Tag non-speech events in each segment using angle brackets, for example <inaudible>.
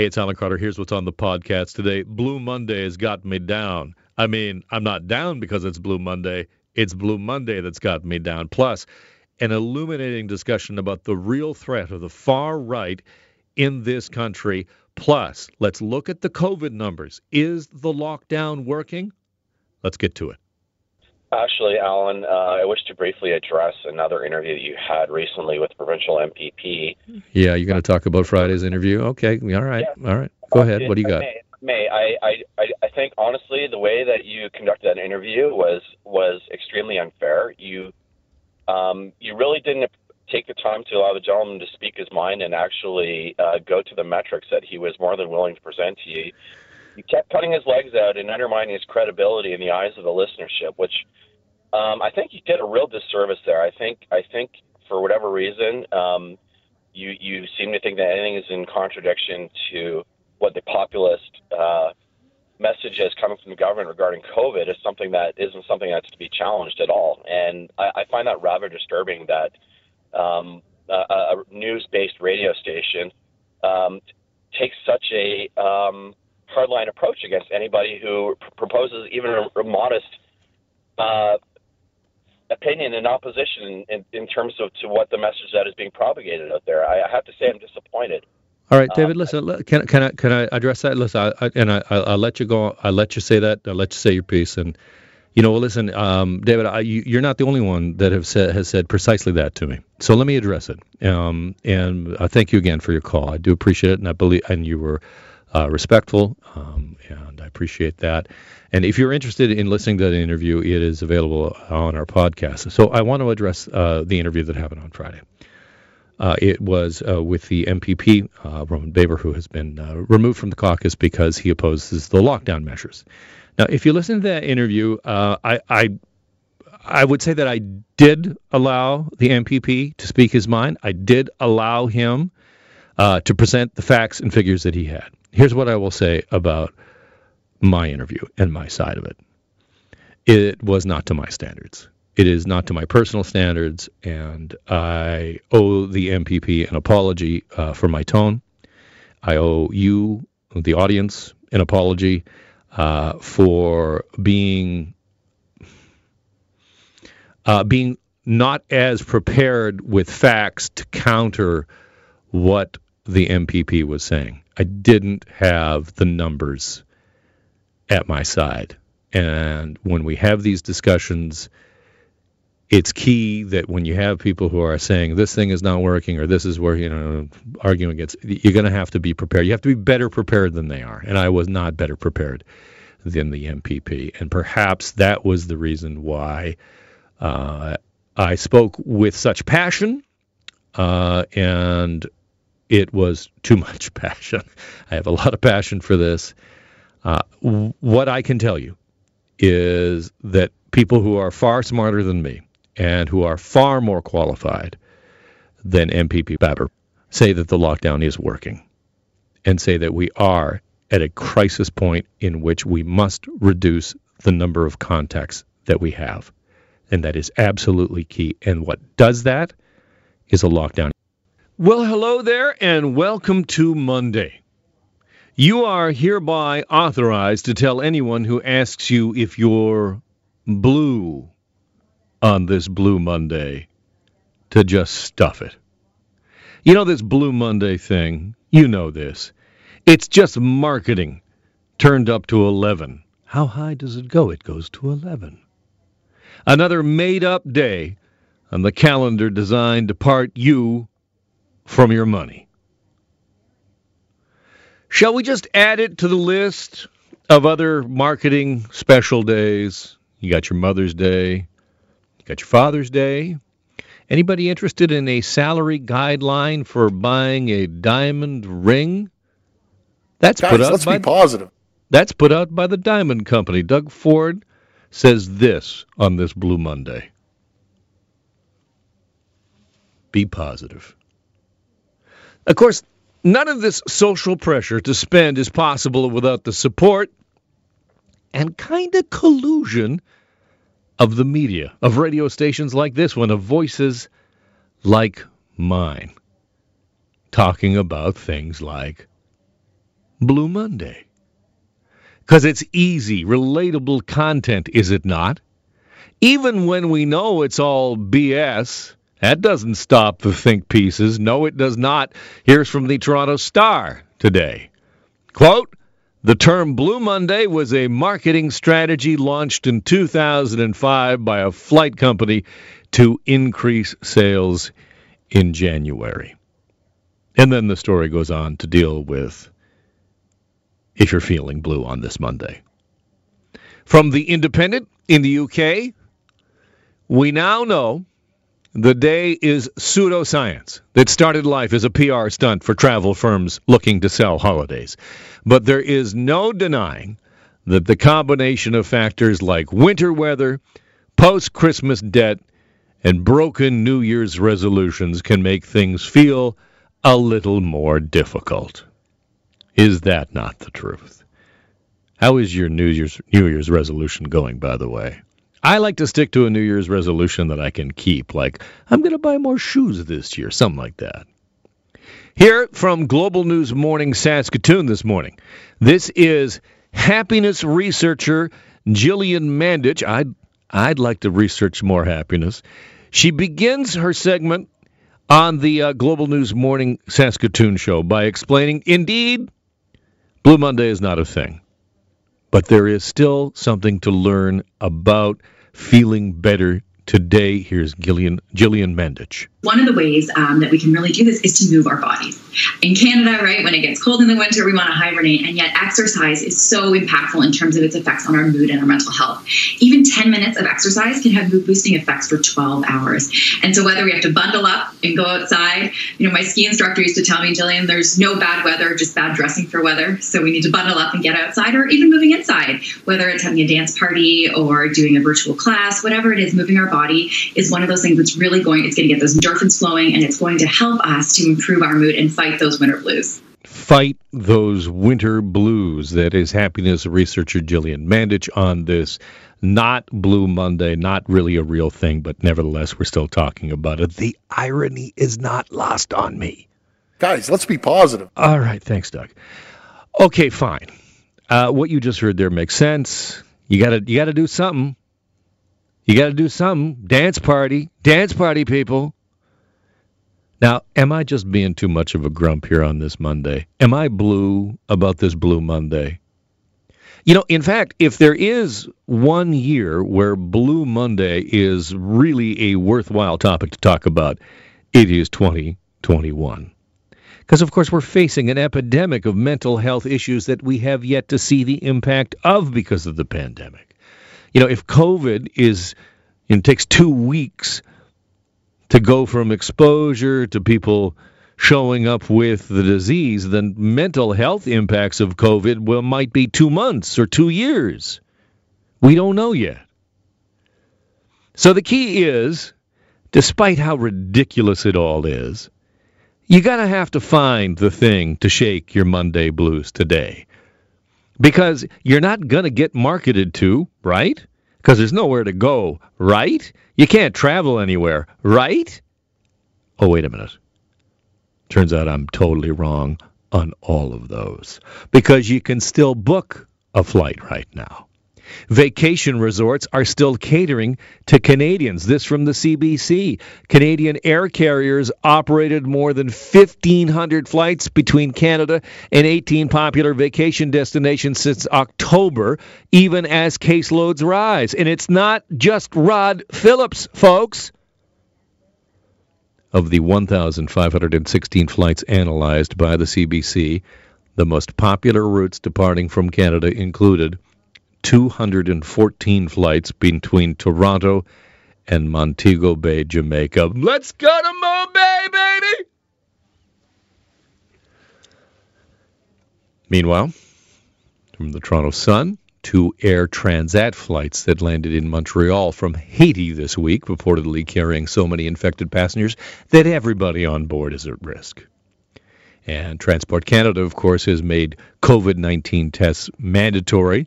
Hey, it's Alan Carter. Here's what's on the podcast today. Blue Monday has got me down. I mean, I'm not down because it's Blue Monday. It's Blue Monday that's got me down. Plus, an illuminating discussion about the real threat of the far right in this country. Plus, let's look at the COVID numbers. Is the lockdown working? Let's get to it. Actually, Alan, uh, I wish to briefly address another interview that you had recently with provincial MPP. Yeah, you're going to talk about Friday's interview. Okay, all right, Yeah. all right. Go ahead. What do you got? May, May I, I, I, I think honestly, the way that you conducted that interview was was extremely unfair. You, um, you really didn't take the time to allow the gentleman to speak his mind and actually uh, go to the metrics that he was more than willing to present to you. You kept cutting his legs out and undermining his credibility in the eyes of the listenership, which um, I think you did a real disservice there. I think I think for whatever reason, um, you you seem to think that anything is in contradiction to what the populist uh, message is coming from the government regarding COVID is something that isn't something that's to be challenged at all. And I, I find that rather disturbing that um, a, a news-based radio station um, takes such a um, hardline approach against anybody who pr- proposes even a, a modest uh, opinion in opposition in, in terms of to what the message that is being propagated out there. I, I have to say I'm disappointed. All right, David. Um, Listen, le- can can I can I address that? Listen, I, I, and I I'll, let you go. I'll let you say that. I'll let you say your piece. And you know, listen, um, David, I, you, you're not the only one that have said has said precisely that to me. So let me address it. Um, and I thank you again for your call. I do appreciate it, and I believe and you were uh, respectful, um, and I appreciate that. And if you're interested in listening to the interview, it is available on our podcast. So I want to address uh, the interview that happened on Friday. Uh, it was uh, with the MPP, uh, Roman Baber, who has been uh, removed from the caucus because he opposes the lockdown measures. Now, if you listen to that interview, uh, I, I, I would say that I did allow the MPP to speak his mind. I did allow him uh, to present the facts and figures that he had. Here's what I will say about my interview and my side of it. It was not to my standards. It is not to my personal standards, and I owe the MPP an apology uh, for my tone. I owe you, the audience, an apology uh, for being uh, being not as prepared with facts to counter what the MPP was saying. I didn't have the numbers at my side. And when we have these discussions, it's key that when you have people who are saying this thing is not working or this is where you know arguing against you're going to have to be prepared you have to be better prepared than they are and i was not better prepared than the mpp and perhaps that was the reason why uh, i spoke with such passion uh, and it was too much <laughs> passion i have a lot of passion for this uh, what i can tell you is that people who are far smarter than me and who are far more qualified than MPP Baber say that the lockdown is working and say that we are at a crisis point in which we must reduce the number of contacts that we have. And that is absolutely key. And what does that is a lockdown. Well, hello there, and welcome to Monday. You are hereby authorized to tell anyone who asks you if you're blue on this Blue Monday to just stuff it. You know, this Blue Monday thing, you know this. It's just marketing turned up to 11. How high does it go? It goes to 11. Another made up day on the calendar designed to part you from your money. Shall we just add it to the list of other marketing special days? You got your Mother's Day, you got your Father's Day. Anybody interested in a salary guideline for buying a diamond ring? That's Guys, put out let's by be positive. that's put out by the Diamond Company. Doug Ford says this on this Blue Monday. Be positive. Of course, none of this social pressure to spend is possible without the support and kind of collusion of the media, of radio stations like this one, of voices like mine, talking about things like Blue Monday? Because it's easy, relatable content, is it not? Even when we know it's all BS, that doesn't stop the think pieces. No, it does not. Here's from the Toronto Star today. Quote, the term Blue Monday was a marketing strategy launched in 2005 by a flight company to increase sales in January. And then the story goes on to deal with if you're feeling blue on this Monday. From The Independent in the UK, we now know the day is pseudoscience that started life as a PR stunt for travel firms looking to sell holidays. But there is no denying that the combination of factors like winter weather, post Christmas debt, and broken New Year's resolutions can make things feel a little more difficult. Is that not the truth? How is your New Year's New Year's resolution going, by the way? I like to stick to a New Year's resolution that I can keep, like I'm going to buy more shoes this year, something like that. Here from Global News Morning Saskatoon this morning. This is happiness researcher Jillian Mandich. I'd, I'd like to research more happiness. She begins her segment on the uh, Global News Morning Saskatoon show by explaining indeed, Blue Monday is not a thing but there is still something to learn about feeling better today. Here's Gillian, Jillian Mandich. One of the ways um, that we can really do this is to move our bodies. In Canada, right, when it gets cold in the winter, we want to hibernate, and yet exercise is so impactful in terms of its effects on our mood and our mental health. Even 10 minutes of exercise can have mood boosting effects for 12 hours. And so, whether we have to bundle up and go outside, you know, my ski instructor used to tell me, Jillian, there's no bad weather, just bad dressing for weather. So, we need to bundle up and get outside, or even moving inside, whether it's having a dance party or doing a virtual class, whatever it is, moving our body is one of those things that's really going, it's going to get those endorphins flowing and it's going to help us to improve our mood and fight those winter blues. Fight those winter blues. That is happiness researcher Jillian Mandich on this not Blue Monday, not really a real thing, but nevertheless, we're still talking about it. The irony is not lost on me. Guys, let's be positive. All right. Thanks, Doug. Okay, fine. Uh, what you just heard there makes sense. You gotta you gotta do something. You gotta do something. Dance party. Dance party, people. Now, am I just being too much of a grump here on this Monday? Am I blue about this Blue Monday? You know, in fact, if there is one year where Blue Monday is really a worthwhile topic to talk about, it is 2021. Because, of course, we're facing an epidemic of mental health issues that we have yet to see the impact of because of the pandemic. You know, if COVID is, it takes two weeks to go from exposure to people showing up with the disease, the mental health impacts of COVID will might be two months or two years. We don't know yet. So the key is, despite how ridiculous it all is, you gotta have to find the thing to shake your Monday blues today. Because you're not gonna get marketed to, right? Because there's nowhere to go, right? You can't travel anywhere, right? Oh, wait a minute. Turns out I'm totally wrong on all of those because you can still book a flight right now. Vacation resorts are still catering to Canadians. This from the CBC. Canadian air carriers operated more than 1,500 flights between Canada and 18 popular vacation destinations since October, even as caseloads rise. And it's not just Rod Phillips, folks. Of the 1,516 flights analyzed by the CBC, the most popular routes departing from Canada included 214 flights between Toronto and Montego Bay, Jamaica. Let's go to Mo Bay, baby! Meanwhile, from the Toronto Sun, two Air Transat flights that landed in Montreal from Haiti this week, reportedly carrying so many infected passengers that everybody on board is at risk. And Transport Canada, of course, has made COVID 19 tests mandatory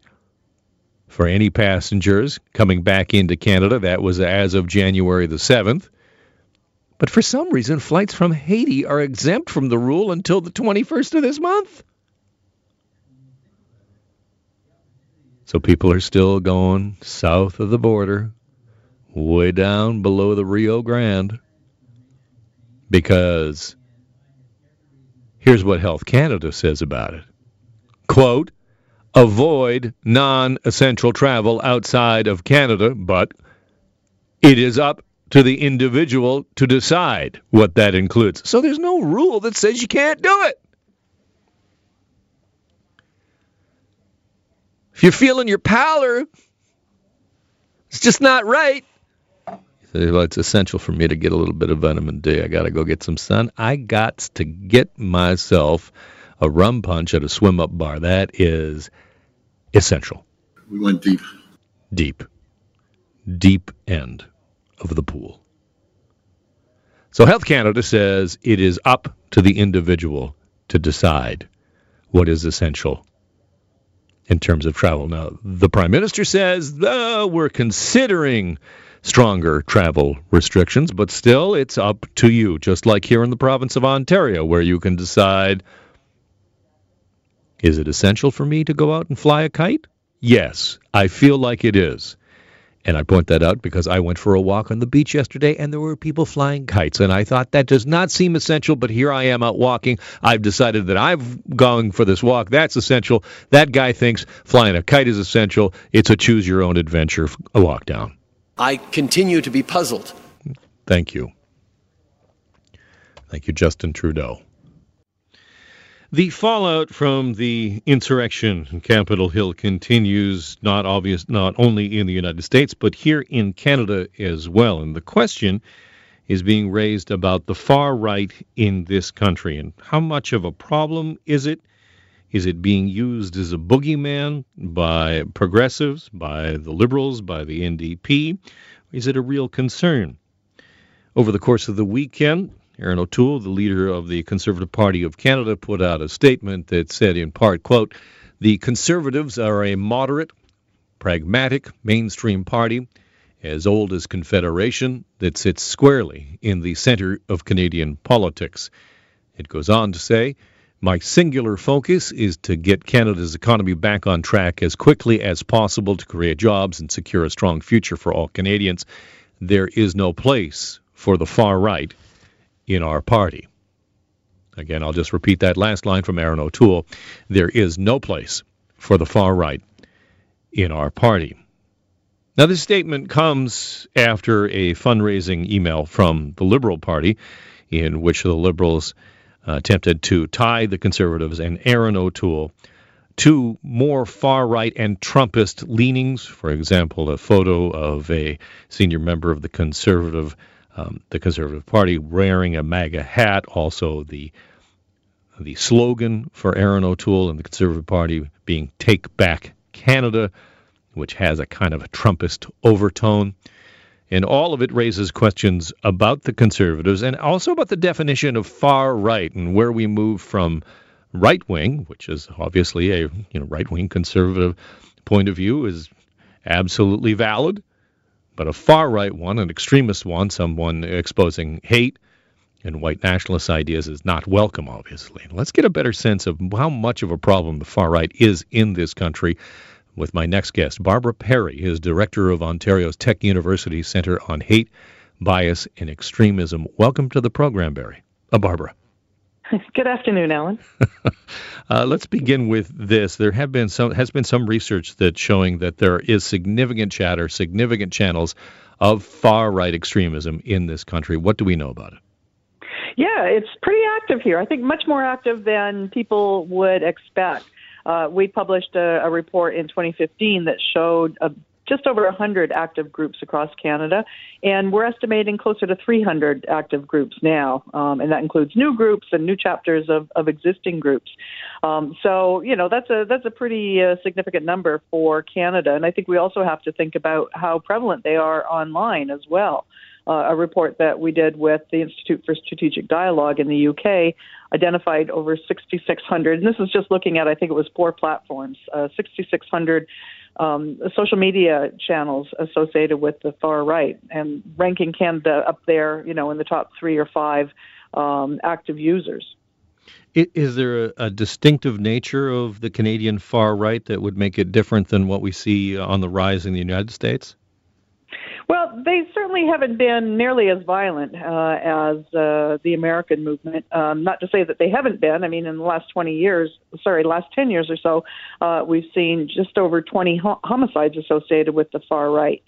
for any passengers coming back into Canada. That was as of January the 7th. But for some reason, flights from Haiti are exempt from the rule until the 21st of this month. So people are still going south of the border, way down below the Rio Grande, because here's what Health Canada says about it. Quote, avoid non-essential travel outside of Canada, but it is up to the individual to decide what that includes. So there's no rule that says you can't do it. If you're feeling your pallor, it's just not right. Well, it's essential for me to get a little bit of vitamin D. I got to go get some sun. I got to get myself a rum punch at a swim up bar. That is essential. We went deep. Deep. Deep end of the pool. So Health Canada says it is up to the individual to decide what is essential in terms of travel. Now, the Prime Minister says oh, we're considering stronger travel restrictions, but still it's up to you, just like here in the province of Ontario, where you can decide is it essential for me to go out and fly a kite? Yes, I feel like it is. And I point that out because I went for a walk on the beach yesterday and there were people flying kites. And I thought that does not seem essential, but here I am out walking. I've decided that I'm going for this walk. That's essential. That guy thinks flying a kite is essential. It's a choose your own adventure a walk down. I continue to be puzzled. Thank you. Thank you, Justin Trudeau. The fallout from the insurrection in Capitol Hill continues not obvious not only in the United States but here in Canada as well. And the question is being raised about the far right in this country and how much of a problem is it? Is it being used as a boogeyman by progressives, by the liberals, by the NDP? Is it a real concern? Over the course of the weekend, Erin O'Toole, the leader of the Conservative Party of Canada, put out a statement that said, in part, quote, the Conservatives are a moderate, pragmatic, mainstream party, as old as Confederation, that sits squarely in the center of Canadian politics. It goes on to say, my singular focus is to get Canada's economy back on track as quickly as possible to create jobs and secure a strong future for all Canadians. There is no place for the far right in our party. Again, I'll just repeat that last line from Erin O'Toole. There is no place for the far right in our party. Now, this statement comes after a fundraising email from the Liberal Party in which the Liberals uh, attempted to tie the Conservatives and Erin O'Toole to more far right and Trumpist leanings. For example, a photo of a senior member of the Conservative um, the Conservative Party wearing a MAGA hat, also the the slogan for Erin O'Toole and the Conservative Party being "Take Back Canada," which has a kind of a Trumpist overtone. And all of it raises questions about the conservatives and also about the definition of far right and where we move from right wing, which is obviously a you know right wing conservative point of view, is absolutely valid but a far right one, an extremist one, someone exposing hate and white nationalist ideas is not welcome, obviously. Let's get a better sense of how much of a problem the far right is in this country with my next guest. Barbara Perry is director of Ontario's Tech University Center on Hate, Bias, and Extremism. Welcome to the program, Barry. Uh, Barbara. <laughs> Good afternoon, Alan. <laughs> uh, let's begin with this. There have been some has been some research that's showing that there is significant chatter, significant channels of far right extremism in this country. What do we know about it? Yeah, it's pretty active here. I think much more active than people would expect. Uh, we published a, a, report in 2015 that showed a just over 100 active groups across Canada, and we're estimating closer to 300 active groups now, um, and that includes new groups and new chapters of, of existing groups. Um, so, you know, that's a that's a pretty uh, significant number for Canada, and I think we also have to think about how prevalent they are online as well. Uh, a report that we did with the Institute for Strategic Dialogue in the UK identified over 6,600, and this is just looking at, I think it was four platforms, uh, 6,600 um, social media channels associated with the far right, and ranking Canada up there, you know, in the top three or five um, active users. Is there a, a, distinctive nature of the Canadian far right that would make it different than what we see on the rise in the United States? Well, they certainly haven't been nearly as violent uh, as uh, the American movement. Um, not to say that they haven't been. I mean, in the last 20 years, sorry, last 10 years or so, uh, we've seen just over 20 homicides associated with the far right.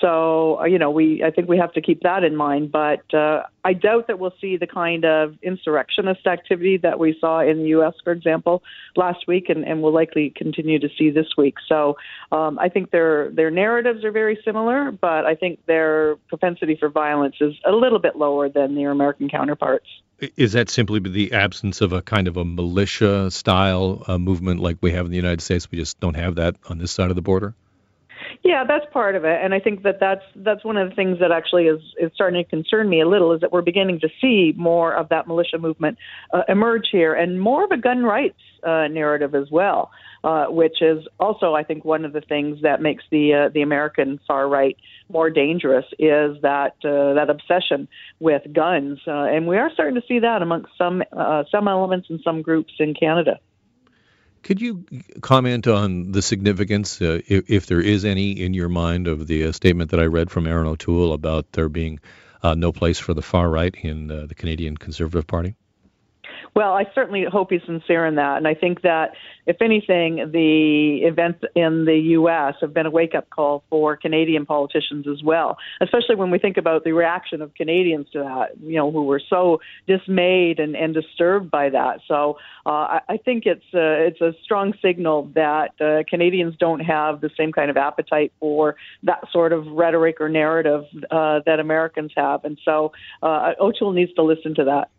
So, uh, you know, we I think we have to keep that in mind. But uh, I doubt that we'll see the kind of insurrectionist activity that we saw in the U.S., for example, last week, and, and we'll likely continue to see this week. So, um, I think their their narratives are very similar, but I think their propensity for violence is a little bit lower than their American counterparts. Is that simply the absence of a kind of a militia style uh, movement like we have in the United States? We just don't have that on this side of the border. Yeah, that's part of it, and I think that that's that's one of the things that actually is is starting to concern me a little is that we're beginning to see more of that militia movement uh, emerge here, and more of a gun rights uh, narrative as well, uh, which is also I think one of the things that makes the uh, the American far right more dangerous is that uh, that obsession with guns, uh, and we are starting to see that amongst some uh, some elements and some groups in Canada. Could you comment on the significance, uh, if, if, there is any, in your mind, of the uh, statement that I read from Erin O'Toole about there being uh, no place for the far right in uh, the Canadian Conservative Party? Well, I certainly hope he's sincere in that. And I think that, if anything, the events in the U.S. have been a wake up call for Canadian politicians as well, especially when we think about the reaction of Canadians to that, you know, who were so dismayed and, and disturbed by that. So uh, I, I think it's, uh, it's a strong signal that uh, Canadians don't have the same kind of appetite for that sort of rhetoric or narrative uh, that Americans have. And so uh, O'Toole needs to listen to that.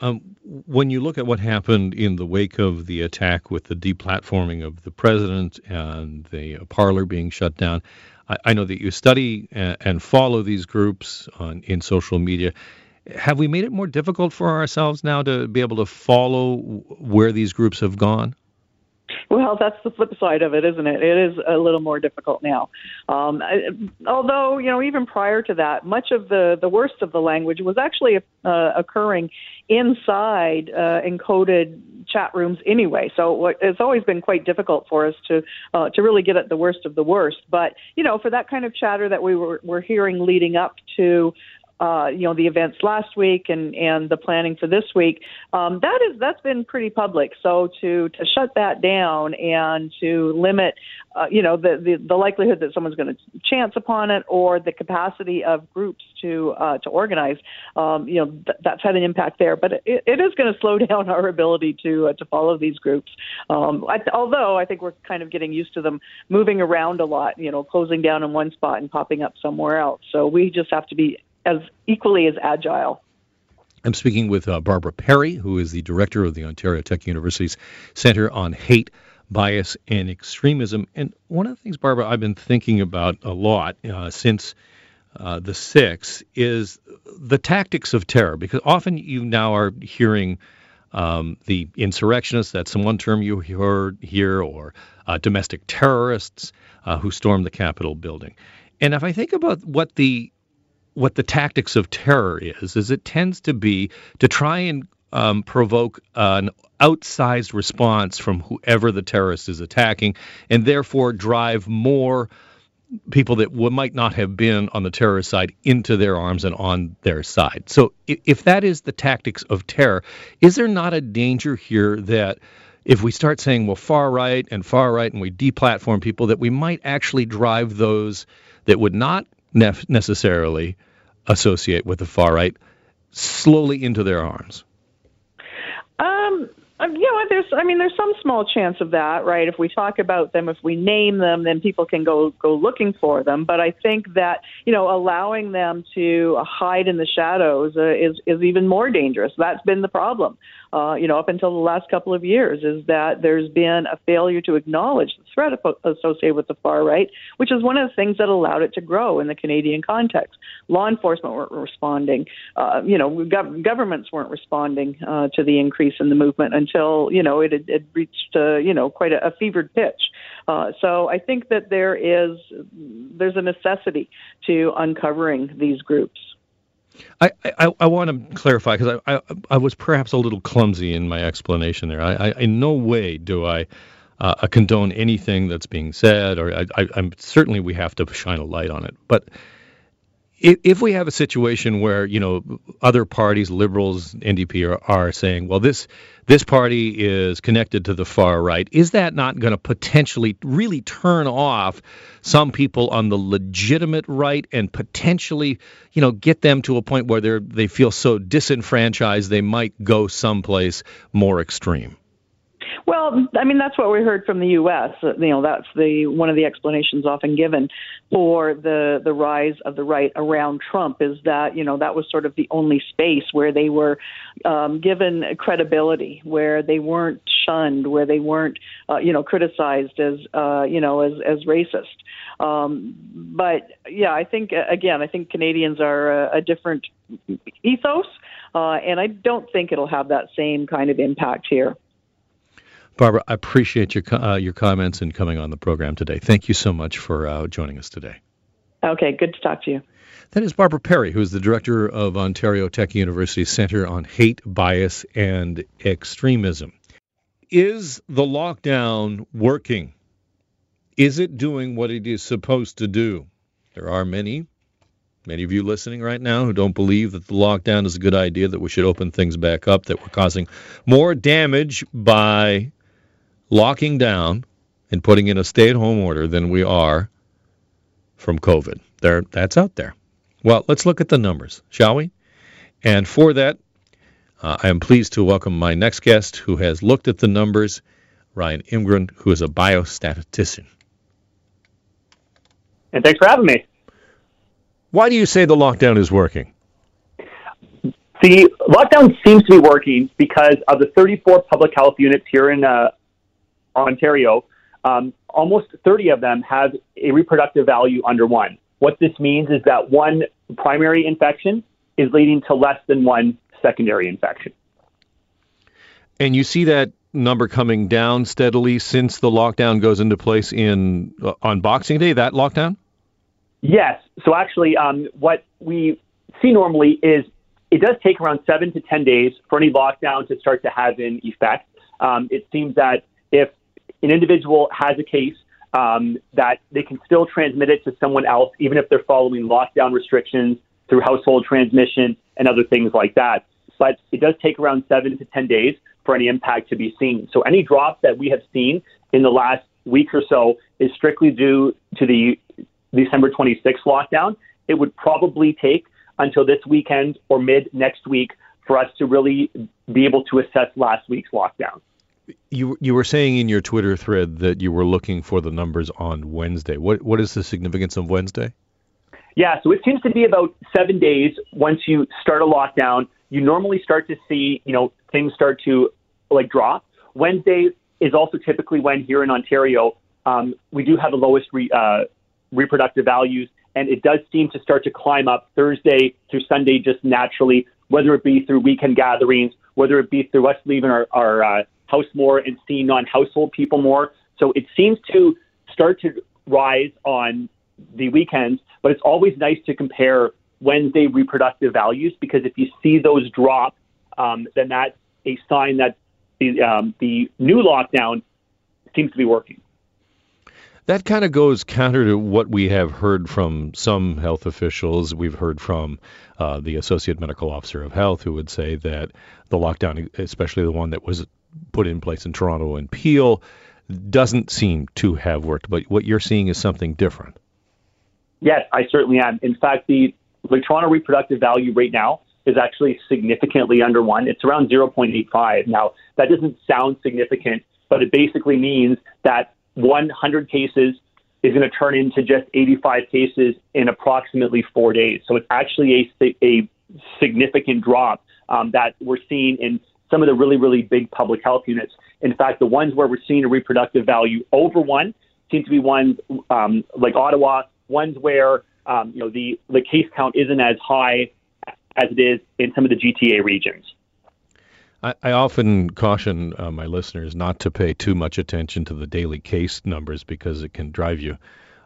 Um, when you look at what happened in the wake of the attack with the deplatforming of the president and the Parler being shut down, I, I know that you study and, and follow these groups on, in social media. Have we made it more difficult for ourselves now to be able to follow where these groups have gone? Well, that's the flip side of it, isn't it? It is a little more difficult now. Um, I, although, you know, even prior to that, much of the, the worst of the language was actually uh, occurring inside uh, encoded chat rooms anyway. So it's always been quite difficult for us to uh, to really get at the worst of the worst. But you know, for that kind of chatter that we were, were hearing leading up to uh, you know the events last week and and the planning for this week um, that is that's been pretty public. So to to shut that down and to limit uh, you know the, the the likelihood that someone's going to chance upon it or the capacity of groups to uh, to organize um, you know th- that's had an impact there. But it, it is going to slow <laughs> down our ability to uh, to follow these groups. Um, I, although I think we're kind of getting used to them moving around a lot you know closing down in one spot and popping up somewhere else. So we just have to be as equally as agile. I'm speaking with uh, Barbara Perry, who is the director of the Ontario Tech University's Center on Hate, Bias, and Extremism. And one of the things, Barbara, I've been thinking about a lot uh, since uh, the 6th is the tactics of terror, because often you now are hearing um, the insurrectionists, that's one term you heard here, or uh, domestic terrorists uh, who stormed the Capitol building. And if I think about what the what the tactics of terror is, is it tends to be to try and um, provoke an outsized response from whoever the terrorist is attacking, and therefore drive more people that w- might not have been on the terrorist side into their arms and on their side. So, if, if that is the tactics of terror, is there not a danger here that if we start saying, well, far right and far right, and we deplatform people, that we might actually drive those that would not nef- necessarily associate with the far right slowly into their arms? Um, um, you know, there's, I mean, there's some small chance of that, right? If we talk about them, if we name them, then people can go go looking for them. But I think that you know, allowing them to hide in the shadows uh, is is even more dangerous. That's been the problem uh, you know, up until the last couple of years, is that there's been a failure to acknowledge the threat associated with the far right, which is one of the things that allowed it to grow in the Canadian context. Law enforcement weren't responding. Uh, you know, gov- governments weren't responding uh, to the increase in the movement until you know it had, it reached uh, you know quite a, a fevered pitch. Uh, so I think that there is there's a necessity to uncovering these groups. I, I, I want to clarify because I, I, I was perhaps a little clumsy in my explanation there. I, I in no way do I uh, condone anything that's being said, or I, I, I'm certainly we have to shine a light on it. But if, we have a situation where you know other parties, liberals, NDP, are, are saying, well, this this party is connected to the far right, is that not going to potentially really turn off some people on the legitimate right and potentially, you know, get them to a point where they they feel so disenfranchised they might go someplace more extreme? Well, I mean that's what we heard from the U.S. You know, that's the one of the explanations often given for the the rise of the right around Trump is that you know that was sort of the only space where they were um, given credibility, where they weren't shunned, where they weren't uh, you know criticized as uh, you know as as racist. Um, but yeah, I think again, I think Canadians are a, a different ethos, uh, and I don't think it'll have that same kind of impact here. Barbara, I appreciate your uh, your comments and coming on the program today. Thank you so much for uh, joining us today. Okay, good to talk to you. That is Barbara Perry, who is the director of Ontario Tech University's Center on Hate, Bias, and Extremism. Is the lockdown working? Is it doing what it is supposed to do? There are many, many of you listening right now who don't believe that the lockdown is a good idea, that we should open things back up, that we're causing more damage by locking down and putting in a stay-at-home order than we are from COVID. There, that's out there. Well, let's look at the numbers, shall we? And for that, uh, I am pleased to welcome my next guest, who has looked at the numbers, Ryan Imgrund, who is a biostatistician. And thanks for having me. Why do you say the lockdown is working? The lockdown seems to be working because of the 34 public health units here in uh, Ontario, um, almost 30 of them have a reproductive value under one. What this means is that one primary infection is leading to less than one secondary infection. And you see that number coming down steadily since the lockdown goes into place in uh, on Boxing Day. That lockdown. Yes. So actually, um, what we see normally is it does take around seven to ten days for any lockdown to start to have an effect. Um, it seems that if an individual has a case um, that they can still transmit it to someone else, even if they're following lockdown restrictions through household transmission and other things like that. But it does take around seven to 10 days for any impact to be seen. So any drop that we have seen in the last week or so is strictly due to the December 26th lockdown. It would probably take until this weekend or mid next week for us to really be able to assess last week's lockdown you you were saying in your Twitter thread that you were looking for the numbers on Wednesday. What what is the significance of Wednesday? Yeah, so it seems to be about seven days once you start a lockdown. You normally start to see, you know, things start to like drop. Wednesday is also typically when here in Ontario um, we do have the lowest re, uh, reproductive values, and it does seem to start to climb up Thursday through Sunday just naturally, whether it be through weekend gatherings, whether it be through us leaving our, our uh, house more and see non household people more. So it seems to start to rise on the weekends, but it's always nice to compare Wednesday reproductive values because if you see those drop, um, then that's a sign that the, um, the new lockdown seems to be working. That kind of goes counter to what we have heard from some health officials. We've heard from uh, the associate medical officer of health who would say that the lockdown, especially the one that was put in place in Toronto and Peel doesn't seem to have worked. But what you're seeing is something different. Yes, I certainly am. In fact, the, the Toronto reproductive value right now is actually significantly under one. It's around 0.85. Now, that doesn't sound significant, but it basically means that 100 cases is going to turn into just 85 cases in approximately four days. So it's actually a, a significant drop um, that we're seeing in some of the really, really big public health units. In fact, the ones where we're seeing a reproductive value over one seem to be ones um, like Ottawa, ones where um, you know the the case count isn't as high as it is in some of the GTA regions. I, often caution uh, my listeners not to pay too much attention to the daily case numbers because it can drive you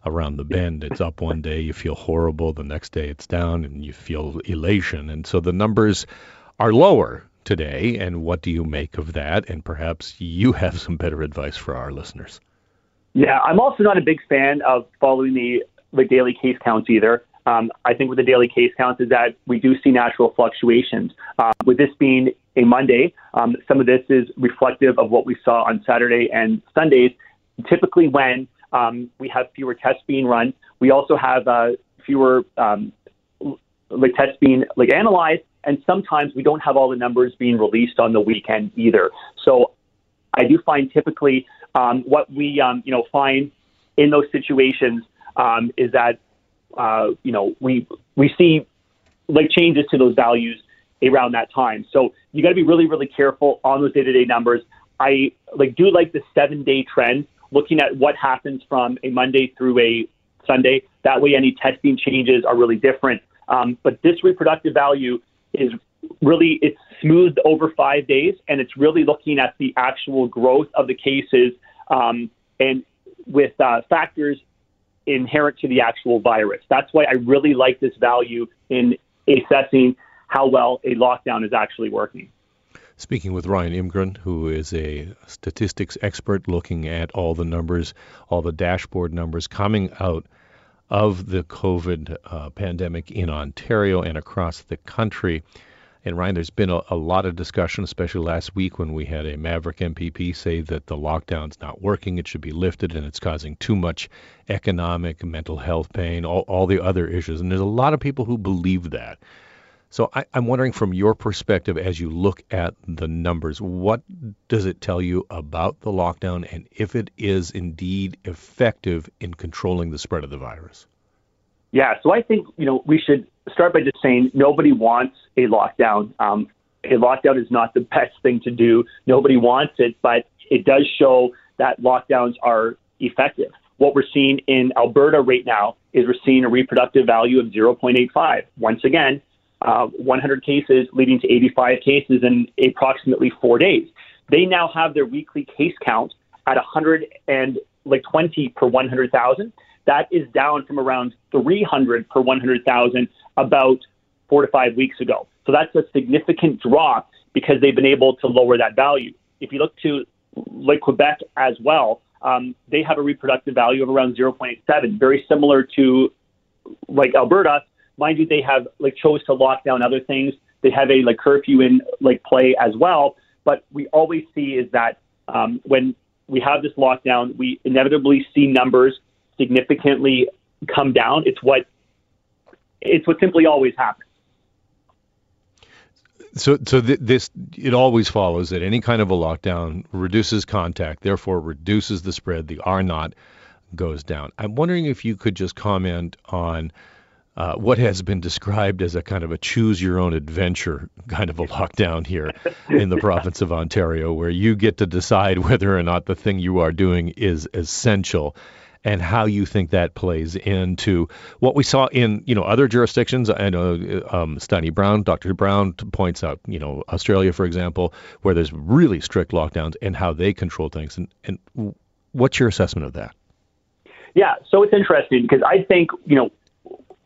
around the bend. It's up one day, you feel horrible. The next day, it's down, and you feel elation. And so the numbers are lower today. And what do you make of that? And perhaps you have some better advice for our listeners. Yeah, I'm also not a big fan of following the the daily case counts either. Um, I think with the daily case counts is that we do see natural fluctuations. Uh, with this being a Monday, um, some of this is reflective of what we saw on Saturday and Sundays. Typically, when um, we have fewer tests being run, we also have uh, fewer um, like tests being like analyzed, and sometimes we don't have all the numbers being released on the weekend either. So I do find typically um, what we um, you know find in those situations um, is that uh, you know we we see like changes to those values around that time. So you got to be really really careful on those day to day numbers. I like do like the seven day trend, looking at what happens from a Monday through a Sunday. That way, any testing changes are really different. Um, but this reproductive value is really it's smoothed over five days, and it's really looking at the actual growth of the cases um, and with uh, factors inherent to the actual virus. That's why I really like this value in assessing how well a lockdown is actually working. Speaking with Ryan Imgrund, who is a statistics expert looking at all the numbers, all the dashboard numbers coming out of the COVID uh, pandemic in Ontario and across the country. And Ryan, there's been a, a, lot of discussion, especially last week when we had a Maverick MPP say that the lockdown's not working, it should be lifted, and it's causing too much economic, mental health pain, all, all the other issues. And there's a lot of people who believe that. So I, I'm wondering, from your perspective, as you look at the numbers, what does it tell you about the lockdown, and if it is indeed effective in controlling the spread of the virus? Yeah, so I think you know we should start by just saying nobody wants a lockdown. Um, a lockdown is not the best thing to do. Nobody wants it, but it does show that lockdowns are effective. What we're seeing in Alberta right now is we're seeing a reproductive value of 0.85. Once again, uh, 100 cases leading to 85 cases in approximately four days. They now have their weekly case count at 120 per 100,000. That is down from around 300 per 100,000 about four to five weeks ago. So that's a significant drop because they've been able to lower that value. If you look to like Quebec as well, um, they have a reproductive value of around 0.7, very similar to like Alberta. Mind you, they have like chose to lock down other things. They have a like curfew in like play as well. But we always see is that um, when we have this lockdown, we inevitably see numbers significantly come down. It's what it's what simply always happens. So, so th- this it always follows that any kind of a lockdown reduces contact, therefore reduces the spread. The R naught goes down. I'm wondering if you could just comment on uh, what has been described as a kind of a choose your own adventure kind of a lockdown here in the <laughs> province of Ontario, where you get to decide whether or not the thing you are doing is essential and how you think that plays into what we saw in you know other jurisdictions. I know um, Steini Brown, Dr. Brown points out you know Australia, for example, where there's really strict lockdowns and how they control things. And, and what's your assessment of that? Yeah, so it's interesting because I think you know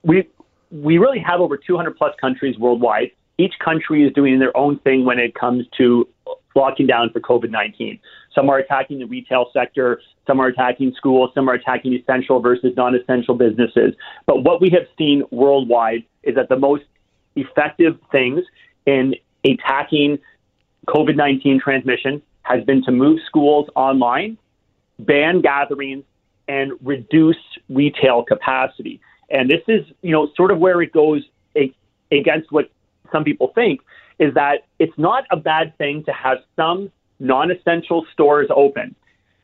we we really have over 200 plus countries worldwide. Each country is doing their own thing when it comes to locking down for COVID 19. Some are attacking the retail sector, some are attacking schools, some are attacking essential versus non essential businesses. But what we have seen worldwide is that the most effective things in attacking COVID 19 transmission has been to move schools online, ban gatherings, and reduce retail capacity. And this is, you know, sort of where it goes against what some people think is that it's not a bad thing to have some non-essential stores open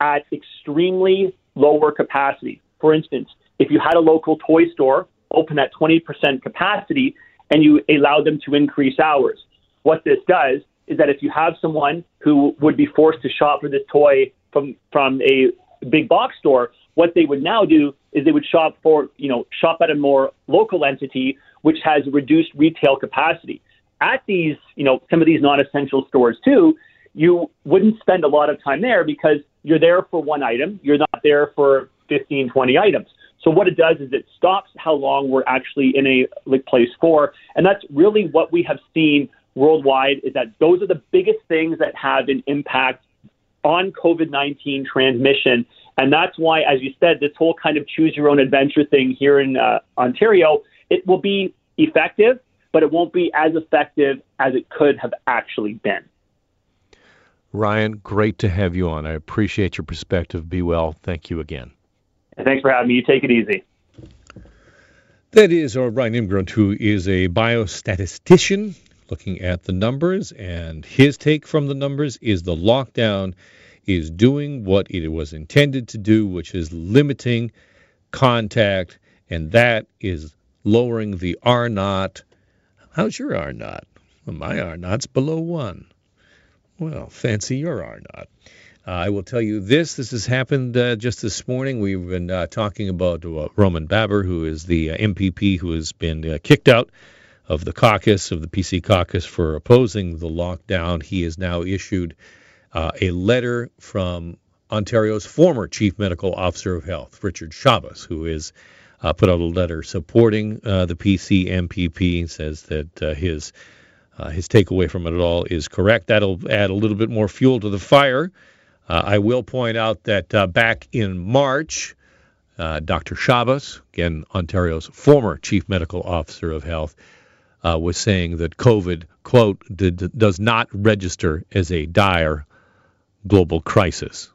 at extremely lower capacity. For instance, if you had a local toy store open at 20% capacity and you allow them to increase hours, what this does is that if you have someone who would be forced to shop for this toy from from a big box store, what they would now do is they would shop for you know shop at a more local entity which has reduced retail capacity. At these you know some of these non-essential stores too, you wouldn't spend a lot of time there because you're there for one item. You're not there for 15, 20 items. So what it does is it stops how long we're actually in a like place for, and that's really what we have seen worldwide. Is that those are the biggest things that have an impact on COVID nineteen transmission, and that's why, as you said, this whole kind of choose your own adventure thing here in uh, Ontario, it will be effective, but it won't be as effective as it could have actually been. Ryan, great to have you on. I appreciate your perspective. Be well. Thank you again. Thanks for having me. You take it easy. That is our Ryan Imgrund, who is a biostatistician looking at the numbers, and his take from the numbers is the lockdown is doing what it was intended to do, which is limiting contact, and that is lowering the R naught. How's your R naught? Well, my R naught's below one. Well, fancy your R naught. Uh, I will tell you this. This has happened uh, just this morning. We've been uh, talking about uh, Roman Baber, who is the uh, MPP who has been uh, kicked out of the caucus, of the PC caucus, for opposing the lockdown. He has now issued a letter from Ontario's former Chief Medical Officer of Health, Richard Schabas, who is put out a letter supporting the PC MPP. Says that his his takeaway from it all is correct. That'll add a little bit more fuel to the fire uh, I will point out that uh, back in March, uh, Dr. Schabas, again, Ontario's former chief medical officer of health, uh, was saying that COVID, quote, did, does not register as a dire global crisis.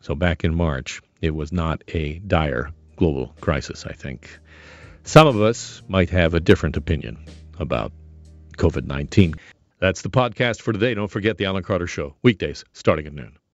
So back in March, it was not a dire global crisis, I think. Some of us might have a different opinion about COVID 19. That's the podcast for today. Don't forget the Alan Carter Show, weekdays starting at noon.